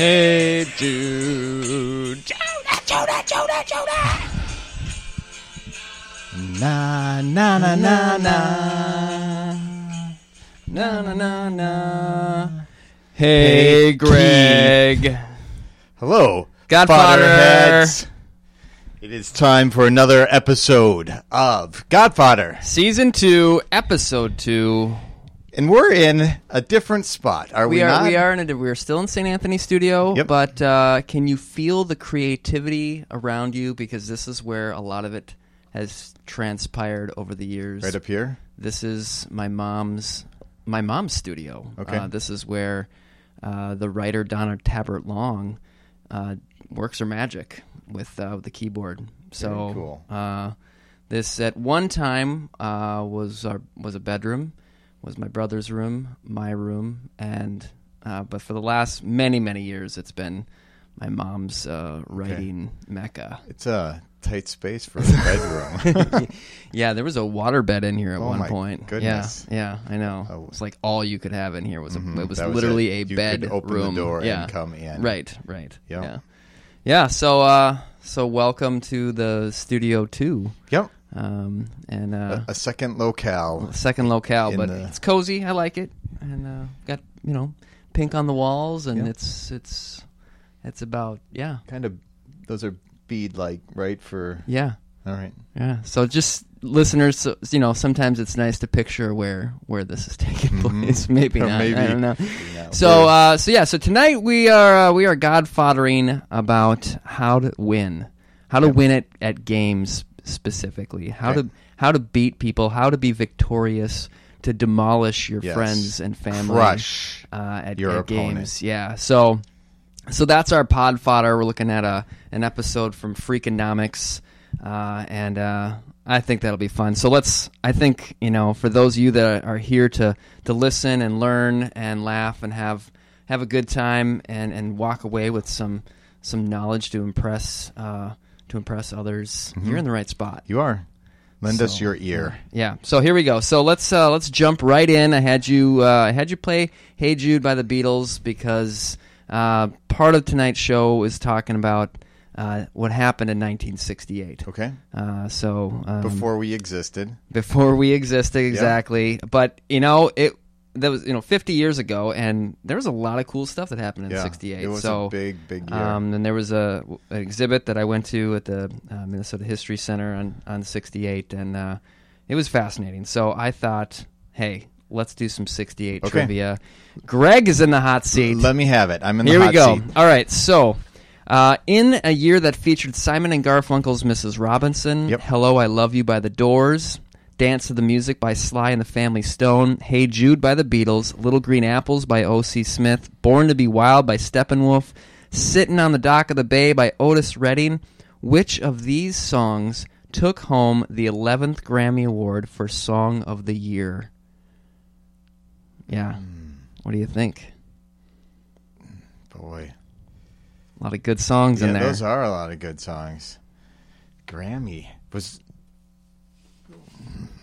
Hey Jude. Jonah, Jonah, Jonah, Jonah. Na na na na na. Na na na na. Hey, Hey, Greg. Hello, Godfather. Fatherheads. It is time for another episode of Godfather, Season two, episode two. And we're in a different spot. Are we, We are not? we are in a we're still in St. Anthony studio, Yep. but uh, can you feel the creativity around you because this is where a lot of it has transpired over the years. right up here. This is my mom's my mom's studio. Okay. Uh, this is where uh, the writer Donna Tabbert Long uh, works her magic with uh, the keyboard. So Very cool. uh, this at one time uh, was our was a bedroom, was my brother's room, my room, and uh, but for the last many many years it's been my mom's uh, writing mecca. It's a tight space for a bedroom. Yeah, there was a water bed in here at Oh one my point. goodness. Yeah, yeah, I know. Oh. It's like all you could have in here was a, Mhm, it was was literally it. a You could bed open the room. door and come in. Right, right. Yep. Yeah. Yeah, so uh so welcome to the studio 2. yep. Um and uh A, a second locale. second locale, but the- it's cozy. I like it. And uh got, you know, pink on the walls and Yep. it's it's it's about yeah. Kind of. Those are bead like, right? For Yeah. all right. Yeah. So just listeners, so, you know, sometimes it's nice to picture where where this is taking Mhm. place. Maybe Or not. maybe, I don't know. So uh, so yeah. So tonight we are uh, we are godfathering about how to win, how to win it at games specifically, how Okay. to how to beat people, how to be victorious, to demolish your Yes. friends and family, crush. uh, at, your at games. Yeah. So so that's our pod fodder. We're looking at a an episode from Freakonomics, uh, and uh, I think that'll be fun. So let's. I think you know, for those of you that are here to to listen and learn and laugh and have have a good time and and walk away with some some knowledge to impress uh, to impress others, Mhm. you're in the right spot. You are. Lend us your ear. Yeah. So here we go. So let's uh, let's jump right in. I had you uh, I had you play "Hey Jude" by the Beatles because uh, part of tonight's show is talking about uh, what happened in 1968. Okay. Uh, so um, Before we existed. before we existed exactly, but you know it that was you know 50 years ago, and there was a lot of cool stuff that happened in Yeah. '68. It was so a big, big year. um, and there was a an exhibit that I went to at the uh, Minnesota History Center on on 68, and uh, it was fascinating. So I thought, hey, let's do some 68 Okay. trivia. Greg is in the hot seat. Let me have it. I'm in the Here hot we go. seat. All right, so. Uh, in a year that featured Simon and Garfunkel's Mrs. Robinson, Yep. Hello, I Love You by The Doors, Dance to the Music by Sly and the Family Stone, Hey Jude by The Beatles, Little Green Apples by O.C. Smith, Born to Be Wild by Steppenwolf, Sitting on the Dock of the Bay by Otis Redding, which of these songs took home the 11th Grammy Award for Song of the Year? Yeah. Hmm. What do you think? Boy. A lot of good songs Yeah, in there. those are a lot of good songs. Grammy was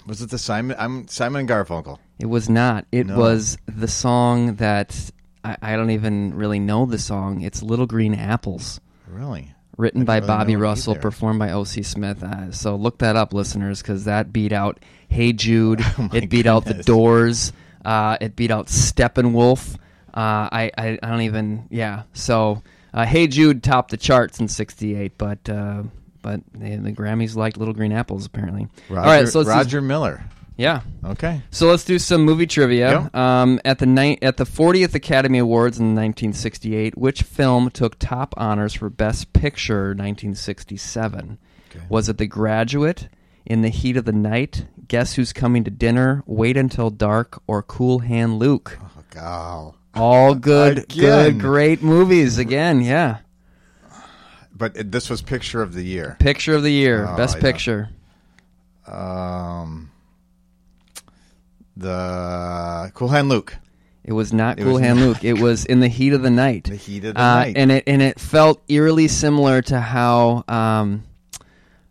was it the Simon? I'm Simon and Garfunkel. It was not. It No. was the song that I, I don't even really know the song. It's Little Green Apples, Really? written by really Bobby know it Russell, either. performed by O.C. Smith. Uh, so look that up, listeners, because that beat out Hey Jude. Oh my it beat out The goodness. Doors. Uh, it beat out Steppenwolf. Uh, I, I I don't even yeah. So uh, Hey Jude topped the charts in '68, but uh, but the, the Grammys liked Little Green Apples apparently. Roger, All right, so do- Roger Miller. yeah. Okay. So let's do some movie trivia. Yep. Um, at the ni- at the 40th Academy Awards in 1968, which film took top honors for Best Picture 1967? Okay. Was it The Graduate, In the Heat of the Night, Guess Who's Coming to Dinner, Wait Until Dark, or Cool Hand Luke? Oh, God. All good, Again. good, great movies. Again, yeah. But it, this was picture of the year. Picture of the year, Oh, Best. Picture. Um, the Cool Hand Luke. It was not It Cool was Hand not- Luke. It was In the Heat of the Night. The Heat of the uh, Night. and it and it felt eerily similar to how um,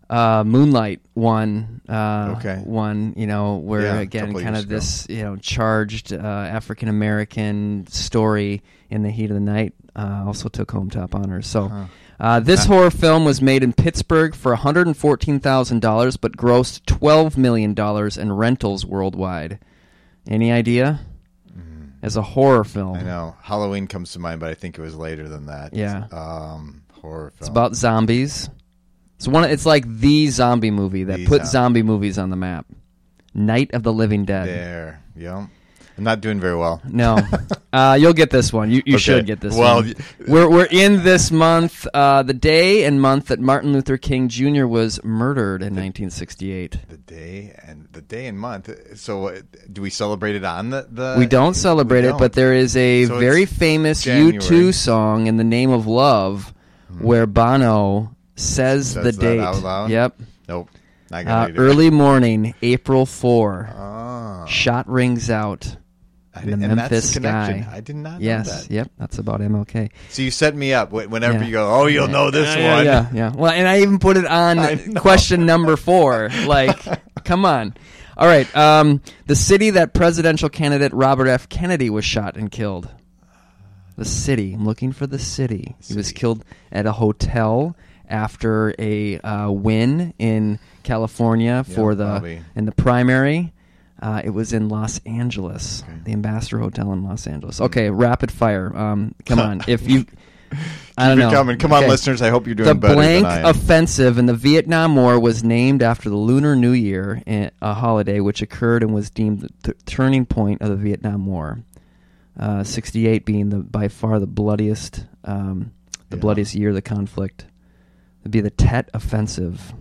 uh, Moonlight one, uh, Okay. one you know where Yeah, again kind of this you know charged uh, African American story in the heat of the night uh, also took home top honors. So. Huh. Uh, this horror film was made in Pittsburgh for $114,000, but grossed $12 million in rentals worldwide. Any idea? As a horror film. I know Halloween comes to mind, but I think it was later than that. Yeah. Um, horror film. It's about zombies. It's one. It's like the zombie movie that The put zombie. zombie movies on the map. Night of the Living Dead. there. Yeah. I'm not doing very well. No, uh, you'll get this one. You, you Okay. should get this Well, one. We're we're in this month, uh, the day and month that Martin Luther King Jr. was murdered in 1968. The day and the day and month. So, uh, do we celebrate it on the? the We don't celebrate we it, but there is a So very famous January. U2 song in the name of love, where Bono says, Says the date. Yep. Nope. Uh, gonna read it. early morning, April 4. Ah. Shot rings out. I didn't- the and that's Memphis the connection. sky. I did not know Yes, that. yep, that's about MLK. So you set me up whenever Yeah. you go. Oh, you'll know this yeah, one. Yeah, yeah. Well, and I even put it on question number four. Like, come on. All right. Um, the city that presidential candidate Robert F. Kennedy was shot and killed. The city. I'm looking for the city. He was killed at a hotel after a uh, win in California for the probably. in the primary. Uh, it was in Los Angeles, Okay. the Ambassador Hotel in Los Angeles. Okay, rapid fire. Um, come on, if you, I don't Keep it know. coming. Come on, Okay. listeners. I hope you're doing The better blank than I am. offensive in the Vietnam War was named after the Lunar New Year, eh, a holiday which occurred and was deemed the th- turning point of the Vietnam War. Uh, 68 being the by far the bloodiest, um, the Yeah. bloodiest year of the conflict. It'd be the Tet Offensive.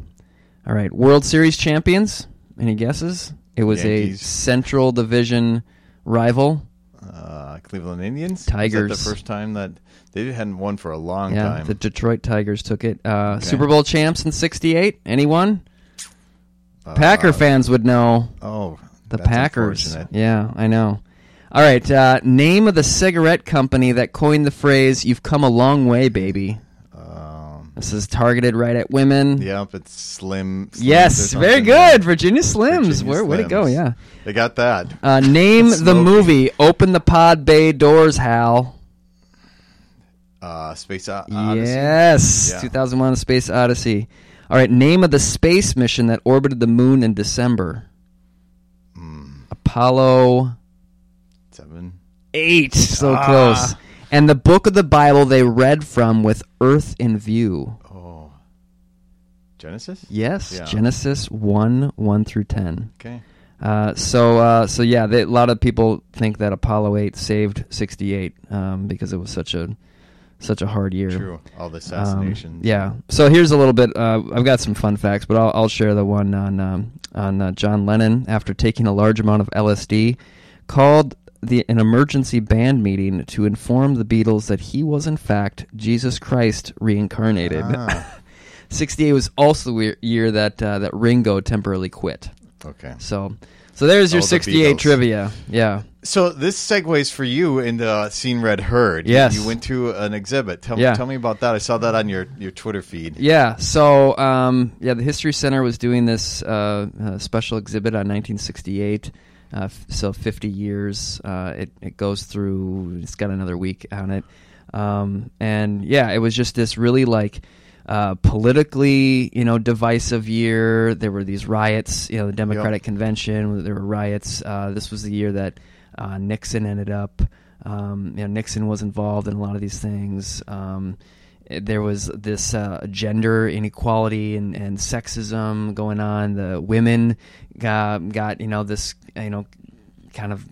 All right, World Series champions. Any guesses? It was Yankees. a Central Division rival. uh, Cleveland Indians. Tigers. that the first time that they hadn't won for a long yeah, time. the Detroit Tigers took it. Uh, Okay. Super Bowl champs in '68. Anyone? Uh, Packer fans would know Oh, the Packers. Yeah, I know. All right, uh, name of the cigarette company that coined the phrase "You've come a long way, baby." This is targeted right at women. yep, it's Slim. Slims yes, very good, Virginia Slims. Virginia Where way it go? Yeah. They got that. Uh, name the movie. Open the pod bay doors, Hal. Uh, Space O- Odyssey. Yes, Yeah. 2001: A Space Odyssey. All right, name of the space mission that orbited the moon in December. Mm, Apollo seven. eight. So Ah. close. And the book of the Bible they read from with Earth in view. Oh, Genesis. Yes, Yeah. Genesis one one through ten. Okay. Uh, so uh, so yeah, they, a lot of people think that Apollo eight saved sixty eight um, because it was such a such a hard year. True. All the Um, assassinations. yeah. So here's a little bit. Uh, I've got some fun facts, but I'll, I'll share the one on um, on uh, John Lennon after taking a large amount of LSD, called the an emergency band meeting to inform the Beatles that he was in fact Jesus Christ reincarnated. Ah, 68 was also the year that uh, that Ringo temporarily quit. okay. So so there's your Oh, the 68 Beatles. trivia. Yeah. So this segues for you into Seen Read Heard. Yes. You went to an exhibit. Tell, Yeah. tell me about that. I saw that on your, your Twitter feed. Yeah. So, um, yeah, the History Center was doing this uh, uh, special exhibit on 1968. Uh, f- so 50 years. Uh, it it goes through. It's got another week on it. Um, and yeah, it was just this really like uh, politically, you know, divisive year. There were these riots. You know, the Democratic Convention. There were riots. Uh, this was the year that uh, Nixon ended up. Um, you know, Nixon was involved in a lot of these things. Um, there was this uh, gender inequality and, and sexism going on. The women got, got you know this you know kind of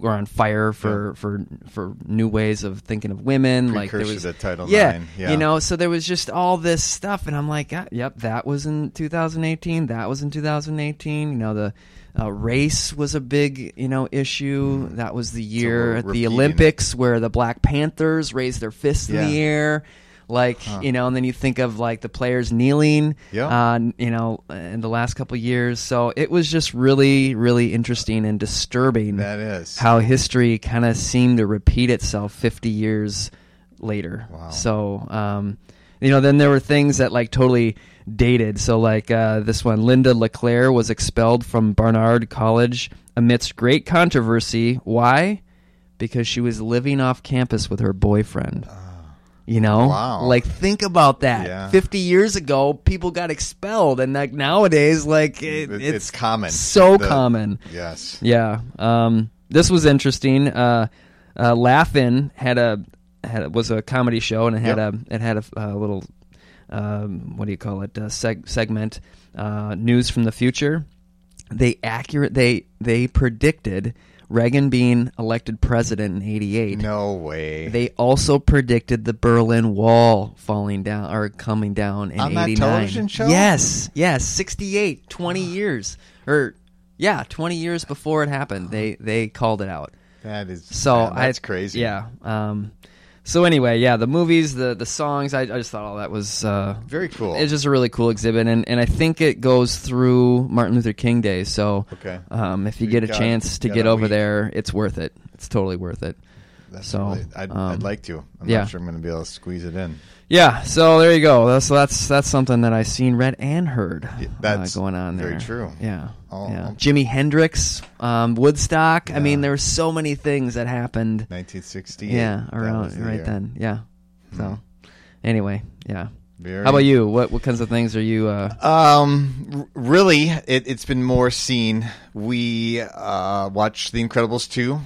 were on fire for for for new ways of thinking of women. like there was Title yeah, yeah. you know. So there was just all this stuff, and I'm like, ah, yep, that was in 2018. That was in 2018. You know the. Uh, race was a big, you know, issue. That was the year at the repeating it. Olympics where the Black Panthers raised their fists in the air like you know and then you think of like the players kneeling Yeah. uh, you know in the last couple of years so it was just really really interesting and disturbing That is. how history kind of seemed to repeat itself 50 years later Wow. so um you know, then there were things that like totally dated. So like uh, this one, Linda LeClair was expelled from Barnard College amidst great controversy. Why? Because she was living off campus with her boyfriend. You know, Wow. like think about that. Yeah. Fifty years ago, people got expelled, and like nowadays, like it, It- it's, it's common. so The- common. Yes. Yeah. Um, this was interesting. Uh, uh, Laugh-In had a had was a comedy show, and it had Yep. a it had a, a little um, what do you call it? A seg- segment uh, news from the future. They accurate they they predicted Reagan being elected president in '88. No way. They also predicted the Berlin Wall falling down or coming down in On that television show? Yes, yes, 68, 20 years. Or yeah, 20 years before it happened. They they called it out. that is So man, that's I, crazy. Yeah. Um so anyway, yeah, the movies, the the songs, I, I just thought all that was uh Very cool. it's just a really cool exhibit and, and I think it goes through Martin Luther King Day. So Okay. um, if you get a chance to get over week. there, it's worth it. It's totally worth it. That's so, really- I'd, um, I'd like to. I'm yeah. not sure I'm going to be able to squeeze it in. Yeah, so there you go. That's that's that's something that I seen, read, and heard Yeah, uh, that's going on there. very true. Yeah, Oh, yeah. Jimi Hendrix, um, Woodstock. I mean, there were so many things that happened. 1960. Yeah, around the right year. then. Yeah. So, Hmm. anyway, yeah. Very, How about you? What what kinds of things are you? Uh, Um, really, it, it's been more seen. We uh, watched The Incredibles 2.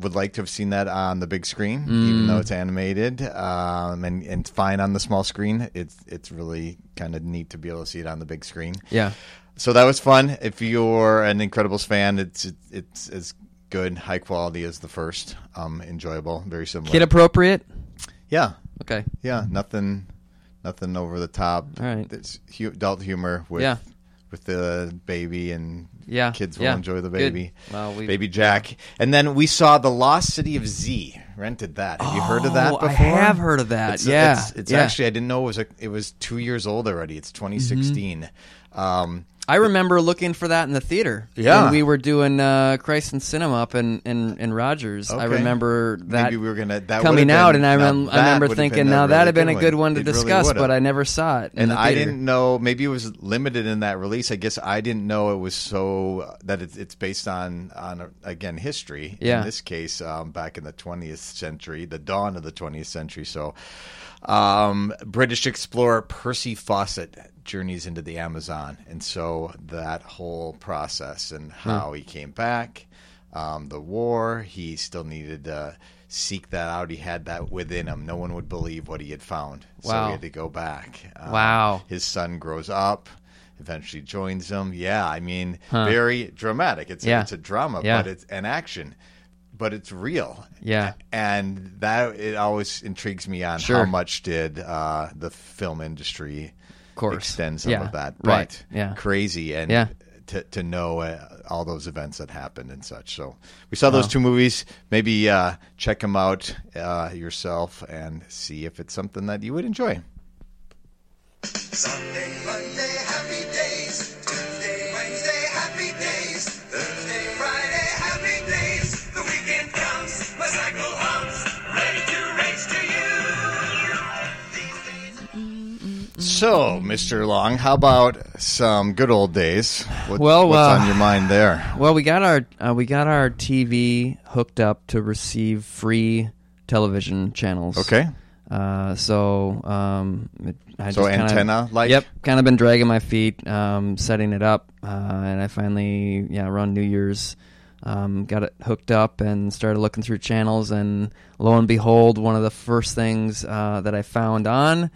Would like to have seen that on the big screen, Mm. even though it's animated um, and, and it's fine on the small screen. It's it's really kind of neat to be able to see it on the big screen. yeah. So that was fun. If you're an Incredibles fan, it's it's as good, high quality as the first. Um, enjoyable, very similar. Kid appropriate. yeah, Okay. yeah, nothing, nothing over the top. All right. It's hu- adult humor with Yeah. with the baby and Yeah. kids will yeah. enjoy the Good. baby. Well, we Baby Jack, and then we saw the Lost City of Z. Rented that. Have you heard of that Oh, before? I have heard of that. It's, yeah. it's, it's yeah. Mm-hmm. actually I didn't know it was a, it was two years old already. It's 2016. Um, I remember looking for that in the theater. Yeah. when we were doing uh, Christ in Cinema up in in, in Rogers. I remember that maybe we were gonna that coming out, and I, rem- I remember thinking, now that'd have been a good one to It really discuss, would've. but I never saw it. and I didn't know. Maybe it was limited in that release. I guess I didn't know it was so that it's, it's based on on again history. Yeah. In this case, um, back in the 20th century, the dawn of the 20th century. So, um, British explorer Percy Fawcett journeys into the Amazon, and so that whole process and Hmm. how he came back, um, the war, he still needed to seek that out. He had that within him. No one would believe what he had found, so he had to go back. Um, Wow. His son grows up, eventually joins him. Yeah, I mean, Huh. very dramatic. It's Yeah. a, it's a drama, Yeah. but it's an action, but it's real. Yeah. and that it always intrigues me on Sure. how much did uh, the film industry course. extend some Yeah. of that. Right. Yeah. crazy and Yeah. to to know uh, all those events that happened and such. So we saw those two movies. Maybe uh, check them out uh, yourself and see if it's something that you would enjoy. Sunday, Monday, So, Mr. Long, how about some good old days? What, Well, what's uh, on your mind there? Well, we got our uh, we got our TV hooked up to receive free television channels. Okay. Uh, so um, it, I So just antenna-like? Yep, kind of been dragging my feet, um, setting it up, uh, and I finally, yeah, around New Year's, um, got it hooked up and started looking through channels, and lo and behold, one of the first things uh, that I found on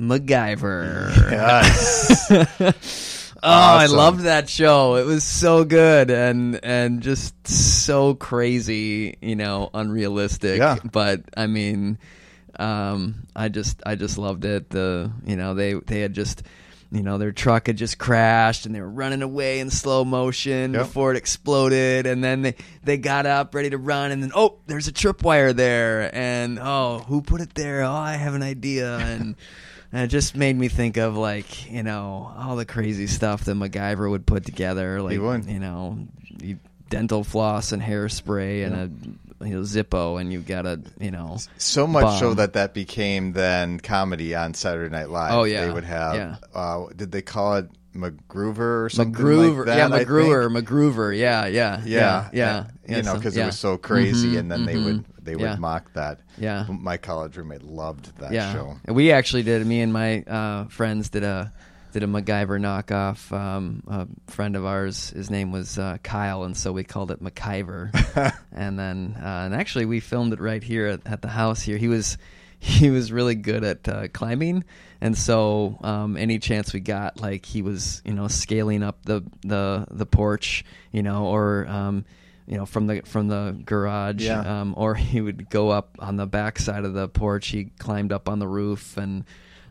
MacGyver. Yes. Oh, I loved that show. It was so good and and just so crazy, you know, unrealistic. Yeah. But I mean, um, I just I just loved it. The you know they they had just you know their truck had just crashed and they were running away in slow motion Yep. before it exploded and then they they got up ready to run and then oh there's a tripwire there and oh who put it there oh I have an idea and. And it just made me think of like you know all the crazy stuff that MacGyver would put together, like would. you know, dental floss and hairspray and a you know, Zippo, and you've got a you know. So much so that that became then comedy on Saturday Night Live. Oh, yeah. they would have. Yeah. Uh, did they call it MacGruber or something like that? yeah? MacGruber, MacGruber, yeah, yeah, Yeah, yeah, yeah. You yeah, know, because yeah. it was so crazy, Mhm, and then they mhm. would they would Yeah. mock that. Yeah. my college roommate loved that yeah. show. And We actually did. Me and my uh, friends did a did a MacGyver knockoff. Um, a friend of ours, his name was uh, Kyle, and so we called it MacIver. and then, uh, and actually, we filmed it right here at, at the house. Here, he was he was really good at uh, climbing, and so um, any chance we got, like he was, you know, scaling up the the the porch, you know, or um, you know, from the from the garage, Yeah. um, or he would go up on the back side of the porch. He climbed up on the roof, and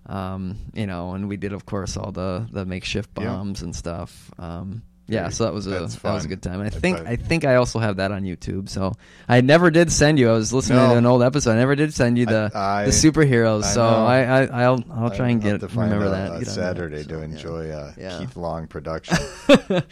um, you know, and we did, of course, all the the makeshift Yeah. bombs and stuff. Um, yeah, so that was a that's that was a fun. good time. And I think. I think I also have that on YouTube. So I never did send you. I was listening No. to an old episode. I never did send you the I- the superheroes. I so know. I, I I'll I'll try and I'll get have to find remember that. a Get on that. Saturday So, to yeah. enjoy a Yeah. Keith Long production.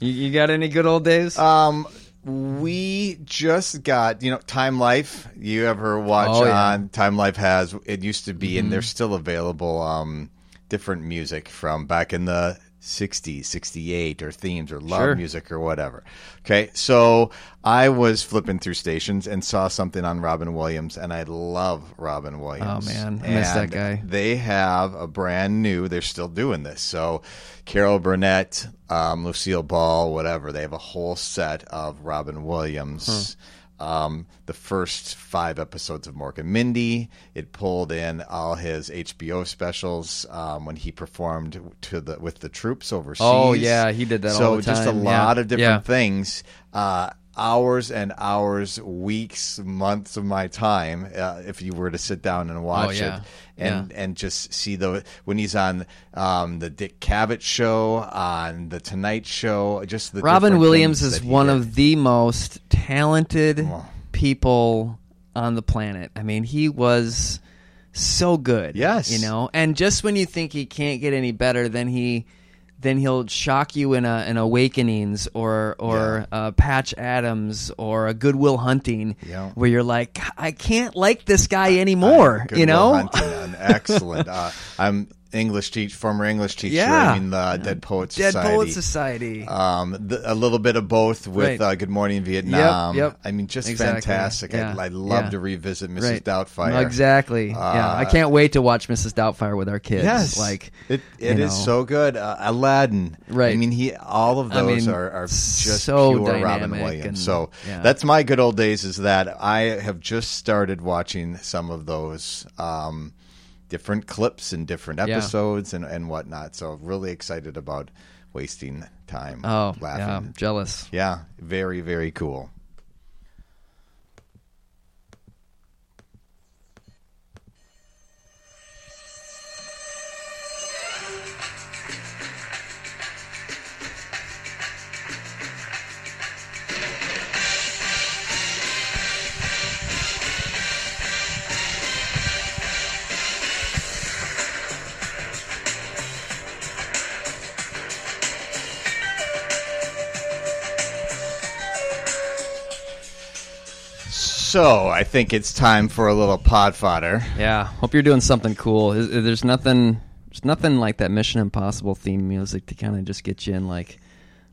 you, you got any good old days? Um, we just got you know Time Life. You ever watch Oh, yeah. Mm-hmm. on Time Life has it used to be and they're still available. Um, different music from back in the. 60, 68 or themes or love Sure. music or whatever. Okay. So I was flipping through stations and saw something on Robin Williams and I love Robin Williams. Oh, man. I miss that guy. They have a brand new, they're still doing this. So Carol Burnett, um, Lucille Ball, whatever, they have a whole set of Robin Williams. Um, the first five episodes of Mork and Mindy. It pulled in all his HBO specials um, when he performed to the with the troops overseas. Oh, yeah, he did that So all the just a lot Yeah. of different Yeah. things. Uh, hours and hours, weeks, months of my time, uh, if you were to sit down and watch Oh, yeah. it, and and just see the when he's on um, the Dick Cavett show, on the Tonight Show, just the Robin Williams is one did. of the most talented Oh. people on the planet. I mean, he was so good. Yes. you know, and just when you think he can't get any better, then he then he'll shock you in a an Awakenings or or uh, Patch Adams or a Good Will Hunting, Yeah. where you're like, I can't like this guy anymore. Good you know, Hunting, excellent. uh, I'm English teach, former English teacher. Yeah. I mean the Dead Poets Dead Society. Poet Society. Um, the, a little bit of both with Right. uh, Good Morning Vietnam. yep. I mean, just Exactly. fantastic. Yeah. I, I love Yeah. to revisit Mrs. Right. Doubtfire. Exactly. yeah, I Uh, can't wait to watch Mrs. Doubtfire with our kids. Yes, like it. It is know. so good. Uh, Aladdin. Right. I mean, he. All of I those mean, are, are just so pure Robin Williams. and- so yeah. that's my good old days. Is that I have just started watching some of those. Um, different clips and different Yeah. episodes and, and whatnot. So really excited about wasting time. oh, yeah, laughing. jealous. Yeah, very very cool. So I think it's time for a little pod fodder. Yeah, hope you're doing something cool. Is- There's nothing, there's nothing like that Mission Impossible theme music to kind of just get you in like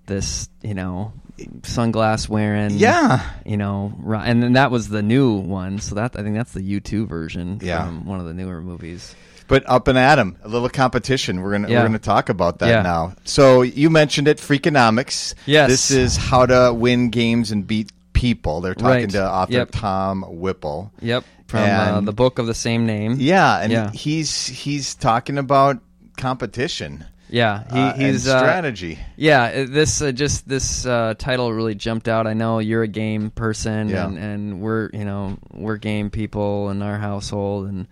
this, you know, sunglass wearing. Yeah. You know, and then that was the new one. So that I think that's the U2 version Yeah. from one of the newer movies. But up and at 'em, a little competition. We're gonna Yeah. we're gonna talk about that Yeah. now. So you mentioned it, Freakonomics. Yes. This is how to win games and beat people. They're talking Right. to author Yep. Tom Whipple. Yep, from uh, the book of the same name. Yeah, and Yeah. he's he's talking about competition Yeah, he, uh, he's and uh, strategy. Yeah, uh, this uh, just this uh, title really jumped out. I know you're a game person, Yeah. and, and we're you know we're game people in our household and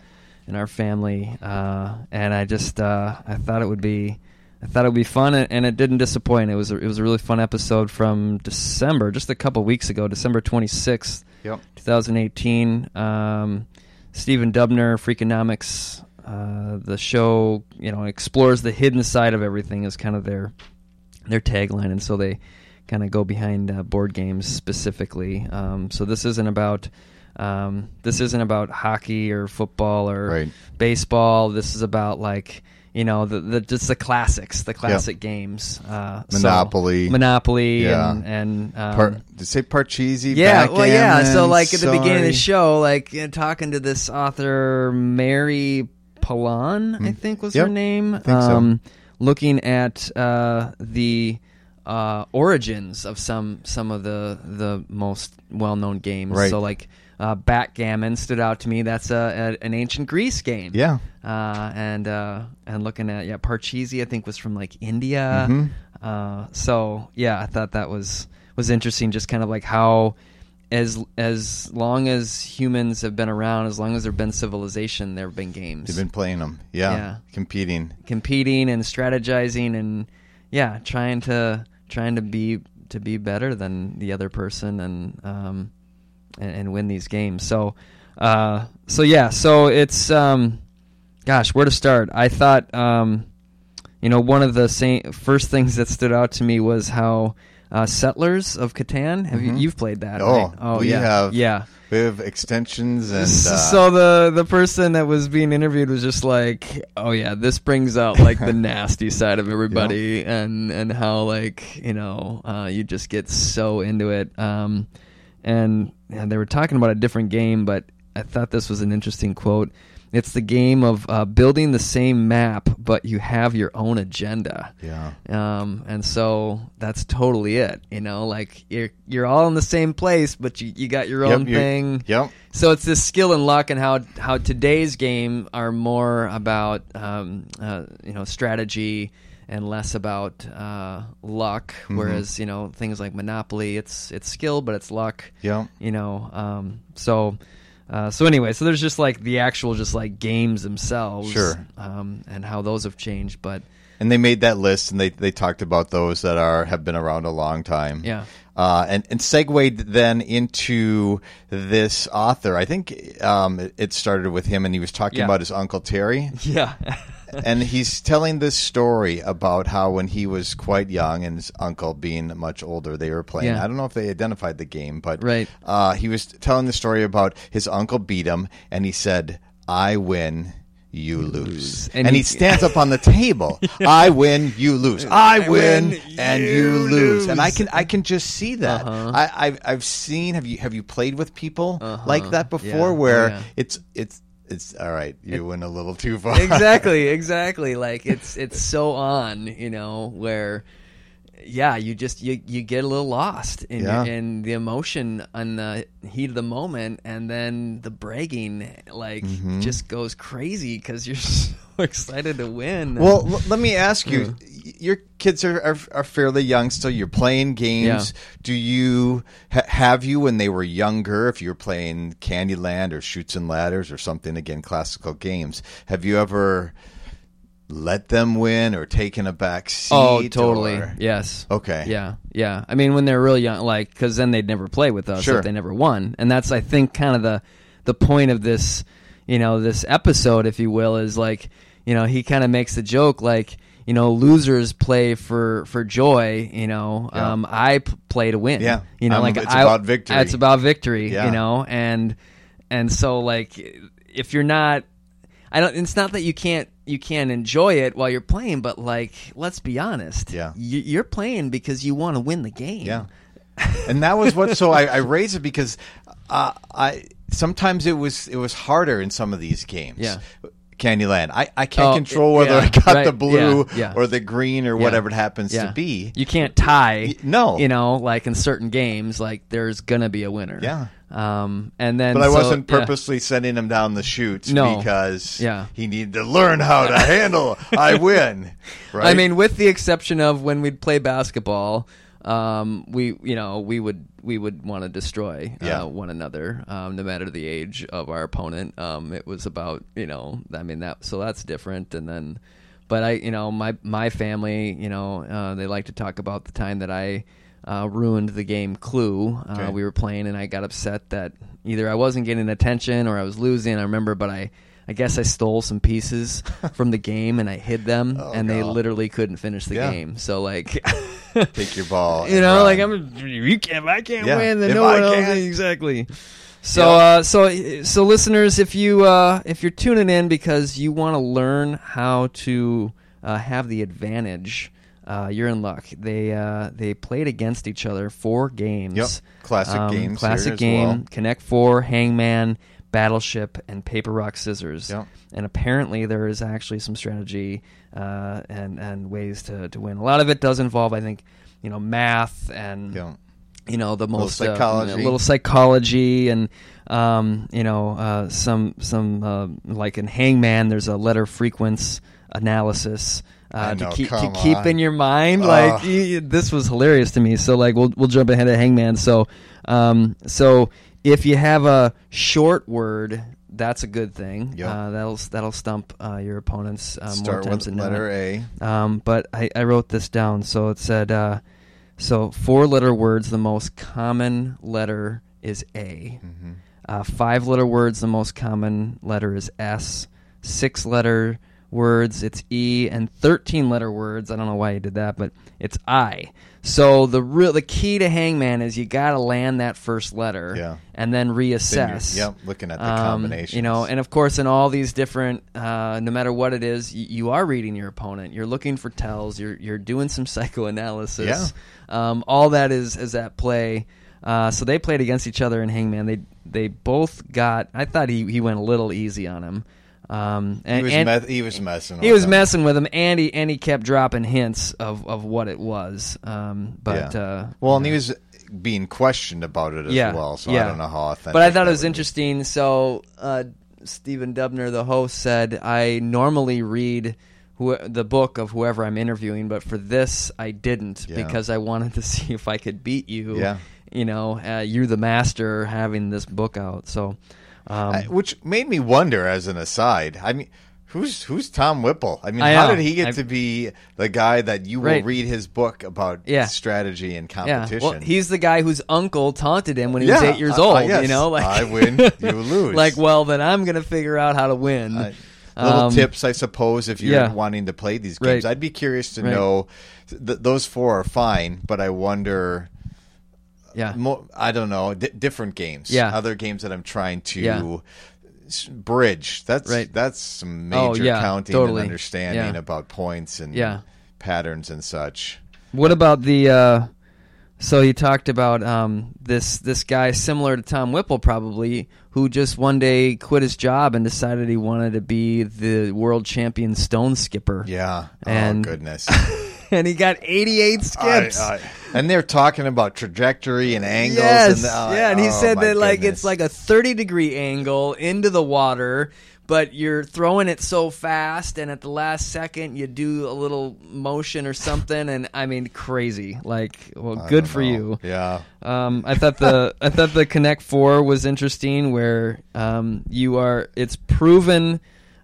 in our family, uh, and I just uh, I thought it would be I thought it would be fun, and, it didn't disappoint. It was a, it was a really fun episode from December, just a couple weeks ago, December twenty sixth, Yep. 2018. Um, Stephen Dubner, Freakonomics. Uh, the show, you know, explores the hidden side of everything is kind of their their tagline, and so they kind of go behind uh, board games specifically. Um, so this isn't about um, this isn't about hockey or football or Right. baseball. This is about like you know the, the just the classics, the classic games. Uh, so- Monopoly. Monopoly, Yeah. and and um, Par- did say Parcheesi? yeah, well, yeah. So, like at the beginning of the show, like you know, talking to this author, Mary Pilon, I think was. Yep, her name. think so. um, Looking at uh, the uh, origins of some some of the the most well known games. Right. So, like uh, backgammon stood out to me. That's a, a an ancient Greece game. Yeah. Uh, and uh, and looking at yeah, Parcheesi, I think was from like India. Mhm. Uh, so yeah, I thought that was was interesting. Just kind of like how as as long as humans have been around, as long as there've been civilization, there have been games They've been playing them. Yeah. Yeah. Competing. competing and strategizing and yeah, trying to trying to be to be better than the other person and um and, and win these games. So uh so yeah, so it's um gosh, where to start? I thought um you know, one of the same, first things that stood out to me was how uh, Settlers of Catan. Have you Mhm. you've played that? Oh, right? oh yeah, have. yeah. We have extensions and. Uh, so the the person that was being interviewed was just like, "Oh yeah, this brings out like the nasty side of everybody, and and how like you know uh, you just get so into it." Um, and, and they were talking about a different game, but I thought this was an interesting quote. It's the game of uh, building the same map, but you have your own agenda. yeah. Um, and so that's totally it. You know, like you're you're all in the same place, but you, you got your Yep, own thing. Yep. So it's this skill and luck, and how how today's game are more about um, uh, you know strategy and less about uh, luck. Mm-hmm. Whereas you know things like Monopoly, it's it's skill, but it's luck. Yep. You know, um, so. Uh, so anyway, so there's just like the actual, just like games themselves, Sure. um, and how those have changed. But And they made that list, and they, they talked about those that are have been around a long time. Yeah. Uh, and and segued then into this author. I think um, it, it started with him, and he was talking Yeah. about his uncle Terry. yeah, and he's telling this story about how when he was quite young and his uncle being much older, they were playing. Yeah. I don't know if they identified the game, but Right. uh, he was telling the story about his uncle beat him, and he said, "I win." You lose, And and, he, he- stands up on the table. I win, you lose. I win, win, and you you lose. And I can, I can just see that. Uh-huh. I, I've, I've seen. Have you, have you played with people Uh-huh. like that before? Oh, Where yeah. it's, it's, it's all right. You went a little too far. exactly, exactly. Like it's it's so on, you know, where yeah, you just you you get a little lost in Yeah. in the emotion and the heat of the moment, and then the bragging like Mm-hmm. just goes crazy because you're so excited to win. Well, l- let me ask you. Your kids are, are are fairly young still. You're playing games. Do you ha- have you when they were younger? If you were playing Candyland or Chutes and Ladders or something again, classical games. Have you ever let them win or taken a back seat? oh, totally. or- Yes. Okay. Yeah, yeah. I mean, when they're really young, like, because then they'd never play with us Sure. if they never won, and that's, I think, kind of the the point of this, you know, this episode, if you will, is like, you know, he kind of makes the joke, like, you know, losers play for for joy. You know, Yeah. um, I p- play to win. Yeah. you know, I'm- like it's I, about victory. It's about victory. Yeah. You know, and and so like, if you're not I don't. It's not that you can't you can't enjoy it while you're playing, but like, let's be honest. Yeah. you, you're playing because you want to win the game. Yeah, and that was what. So I, I raised it because uh, I sometimes it was it was harder in some of these games. Yeah. Candyland. I, I can't Oh, control whether yeah, I got right, the blue yeah, yeah. or the green or whatever it happens to be. You can't tie. No. you know, like in certain games, like there's gonna be a winner. Yeah. Um, and then, But I so- wasn't purposely sending him down the chutes No. because Yeah. he needed to learn how to handle. I win. Right. I mean, with the exception of when we'd play basketball, um, we you know we would we would want to destroy Yeah. uh, one another, um, no matter the age of our opponent. Um, it was about you know I mean that so that's different. And then, but I you know my my family you know uh, they like to talk about the time that I. Uh, ruined the game Clue. Uh, Okay. We were playing, and I got upset that either I wasn't getting attention or I was losing. I remember, but I, I guess I stole some pieces from the game and I hid them, Oh, and they literally couldn't finish the Yeah. game. So like, take your ball. you know, run. like I'm you can't I can't Yeah, win, then if no I one else can't- exactly. So Yeah. uh, so so listeners, if you uh, if you're tuning in because you want to learn how to uh, have the advantage, uh, you're in luck. They uh, they played against each other four games. Yep. Classic Um, games Classic game. well. Connect Four, Hangman, Battleship, and Paper Rock Scissors. Yep. And apparently there is actually some strategy uh, and and ways to, to win. A lot of it does involve, I think, you know, math and Yeah. you know the most uh, psychology. a little psychology and um, you know uh, some some uh, like in Hangman there's a letter frequency analysis uh, know, to keep to keep on. in your mind like this was hilarious to me so like we'll we'll jump ahead of Hangman so um, so if you have a short word that's a good thing Yep. uh, that'll that'll stump uh, your opponents uh, more Start times with than not. letter A. Um, but I, I wrote this down. So it said, uh, so four letter words, the most common letter is A. Mm-hmm. Uh, five letter words, the most common letter is S. Six letter words, it's E. And 13 letter words, I don't know why you did that, but it's I. So the real the key to Hangman is you got to land that first letter Yeah. and then Then reassess. Yep. Looking at the Um. You know, and of course, in all these different, uh, no matter what it is, y- you are reading your opponent. You're looking for tells. You're you're doing some psychoanalysis. Um, all that is is at play. Uh, so they played against each other in Hangman. They they both got. I thought he, he went a little easy on him. Um, and, he was and meth- he was messing. he was them. messing with him, and he and he kept dropping hints of, of what it was. Um, but Yeah. uh, well, and he was being questioned about it as yeah, well. So yeah. I don't know how authentic. But I thought it was would be. interesting. So uh, Stephen Dubner, the host, said I normally read who, the book of whoever I'm interviewing, but for this I didn't Yeah. because I wanted to see if I could beat you. Yeah. You know, uh, you're the master having this book out. So, um, I- which made me wonder, as an aside. I mean, who's who's Tom Whipple? I mean, I how know. did he get I- to be the guy that you Right. will read his book about Yeah. strategy and yeah. competition? Well, he's the guy whose uncle taunted him when he was eight years old. I- yes. You know, like I win, you lose. like, well, then I'm gonna figure out how to win. Little Um, tips, I suppose, if you're yeah. wanting to play these games. Right. I'd be curious to Right. know. Th- those four are fine, but I wonder. Yeah. Mo- I don't know. D- different games. Yeah. Other games that I'm trying to Yeah. bridge. That's Right. that's some Oh, major yeah, counting totally. and understanding Yeah. about points and Yeah. patterns and such. What about the? Uh, so he talked about um, this this guy similar to Tom Whipple, probably, who just one day quit his job and decided he wanted to be the world champion stone skipper. Yeah. And- oh goodness. and he got 88 skips. I- I- and they're talking about trajectory and angles. Yes, and, uh, yeah, and he oh, said that like goodness. it's like a 30 degree angle into the water, but you're throwing it so fast, and at the last second you do a little motion or something, and I mean crazy. Like, well, I good for know. you. Yeah. Um, I thought the I thought the Connect Four was interesting, where um, you are. It's proven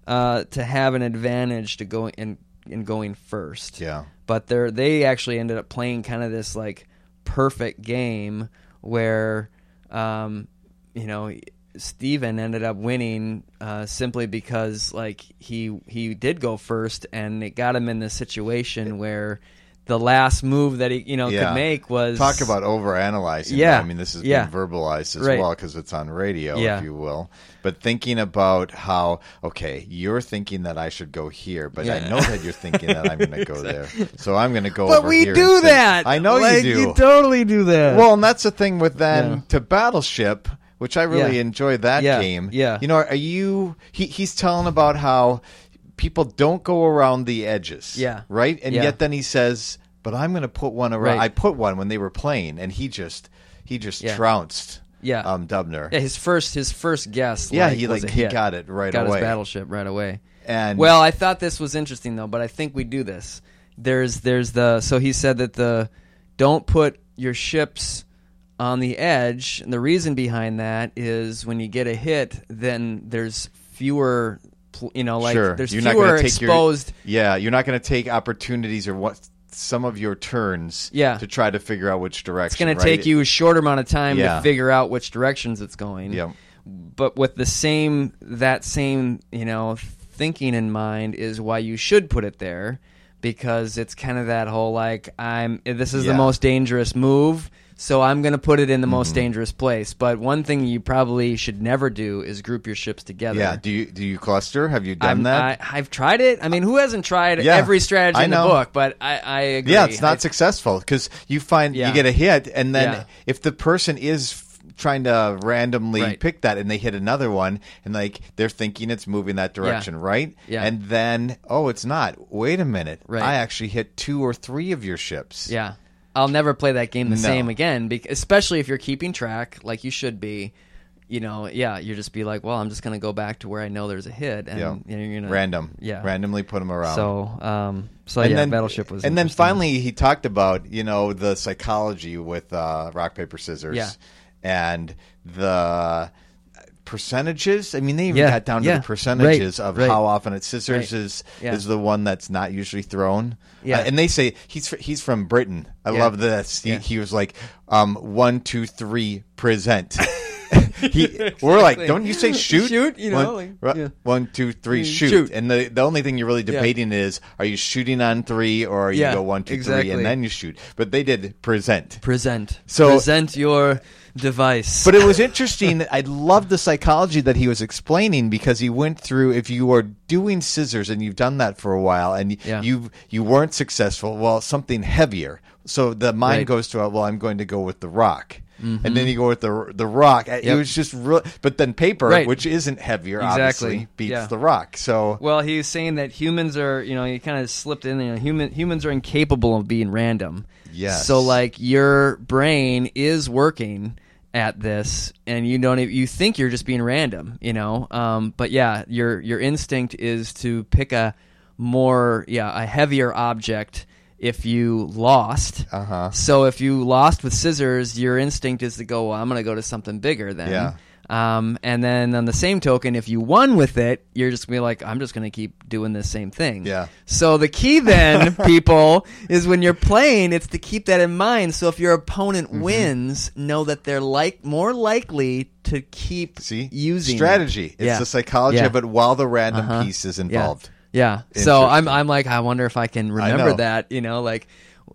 uh, to have an advantage to go in in going first. Yeah. But they they actually ended up playing kind of this like perfect game where, um, you know. Stephen ended up winning uh, simply because like he he did go first and it got him in this situation where the last move that he you know Yeah. could make was Talk about overanalyzing. Yeah. I mean, this has Yeah. been verbalized as Right. well because it's on radio, Yeah. if you will. But thinking about how, okay, you're thinking that I should go here, but I know that you're thinking that I'm going to go there. So I'm going to go But over we here do that. I know Like, you do. You totally do that. Well, and that's the thing with then Yeah. to Battleship, which I really Yeah. enjoyed that Yeah. game. Yeah. You know, are you? He, he's telling about how people don't go around the edges. Yeah. Right. And Yeah. yet then he says, "But I'm going to put one around." Right. I put one when they were playing, and he just he just Yeah. trounced. Yeah. Um, Dubner. yeah, his first his first guess. Yeah, like, he like he hit. got it right got away. his battleship right away. And Well, I thought this was interesting though, but I think we do this. There's there's the so he said that the don't put your ships on the edge. And the reason behind that is when you get a hit, then there's fewer, you know, like sure, there's you're not fewer going to take exposed. your yeah, you're not going to take opportunities or what some of your turns Yeah. to try to figure out which direction. it's going to take you a short amount of time Yeah. to figure out which directions it's going. Yeah. but with the same that same you know thinking in mind is why you should put it there because it's kind of that whole like I'm this is Yeah. the most dangerous move. So I'm going to put it in the Mm-hmm. most dangerous place. But one thing you probably should never do is group your ships together. Yeah. Do you do you cluster? Have you done I'm, that? I, I've tried it. I mean, who hasn't tried Yeah, every strategy in the book? But I, I agree. yeah, it's not I- successful because you find Yeah. you get a hit, and then Yeah. if the person is trying to randomly Right. pick that and they hit another one and like they're thinking it's moving that direction right Yeah. and then oh it's not wait a minute Right. i actually hit two or three of your ships Yeah. I'll never play that game the No. same again, bec- especially if you're keeping track like you should be. You know, yeah, you just be like, well, I'm just going to go back to where I know there's a hit, and Yeah. you're gonna random yeah, randomly put them around So, um, so and yeah, then Battleship was, and then finally he talked about you know the psychology with uh, rock paper scissors Yeah. and the percentages i mean they even Yeah, got down to yeah, the percentages right, of right. how often it's scissors Right, is yeah. is the one that's not usually thrown Yeah. Uh, and they say he's he's from britain i Yeah. love this he, Yeah. he was like um one two three present he, we're like, don't you say shoot? Shoot, you know, One- like, yeah. one, two, three, Mm, shoot. shoot. And the the only thing you're really debating is, are you shooting on three or are you Yeah, go one, two, three, exactly. and then you shoot? But they did present. present, So- present your device. But it was interesting. I loved the psychology that he was explaining because he went through. If you are doing scissors and you've done that for a while and Yeah. you you weren't successful, well, something heavier. So the mind Right. Mm-hmm. goes to, well, I'm going to go with the rock. And then you go with the the rock. It was just real, but then paper, Right. which isn't heavier, Exactly. obviously, beats Yeah. the rock. So Well, he's saying that humans are, you know, he kind of slipped in there. Human humans are incapable of being random. Yes. So like your brain is working at this, and you don't. Even, you think you're just being random, you know. Um, but yeah, your your instinct is to pick a more, yeah, a heavier object. If you lost, Uh-huh. so if you lost with scissors, your instinct is to go. Well, I'm going to go to something bigger then. Yeah. Um, and then on the same token, if you won with it, you're just gonna be like, I'm just gonna keep doing the same thing. Yeah. So the key then, people, is when you're playing, it's to keep that in mind. So if your opponent Mm-hmm. wins, know that they're like more likely to keep see, using strategy. It's Yeah. the psychology Yeah. of it while the random Uh-huh. piece is involved. Yeah. So I'm I'm like I wonder if I can remember that, you know, like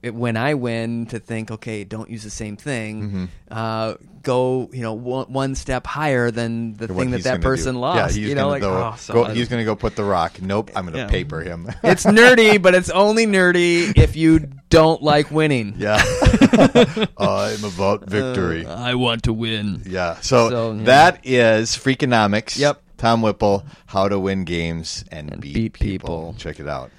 it, when I win to think, okay, don't use the same thing. Mm-hmm. Uh, go, you know, one, one step higher than the What thing that that person do. lost. Yeah, he's you know, gonna like go, oh, so go- he's going to go put the rock. Nope, I'm going to Yeah. paper him. it's nerdy, but it's only nerdy if you don't like winning. yeah, I'm about victory. Uh, I want to win. yeah, so, so, yeah. that is Freakonomics. Yep. Tom Whipple, How to Win Games and, Beat, beat people. people. Check it out.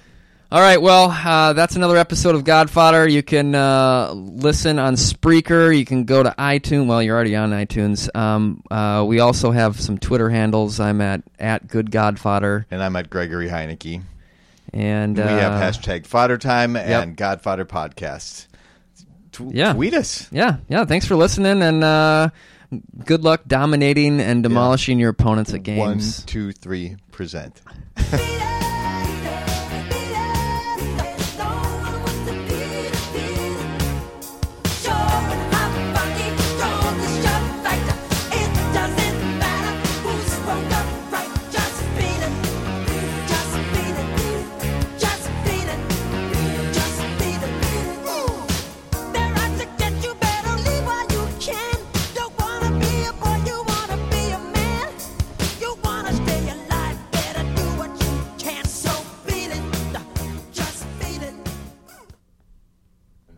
All right, well, uh, that's another episode of Godfather. You can uh, listen on Spreaker. You can go to iTunes. Well, you're already on iTunes. Um, uh, we also have some Twitter handles. I'm at at Good Godfather, And I'm at Gregory Heineke. and we uh, have hashtag Fodder Time and Godfather Podcast. T- Yeah. Tweet us. Yeah, yeah. Thanks for listening, and uh, good luck dominating and demolishing your opponents at games. One, two, three, present. Yeah.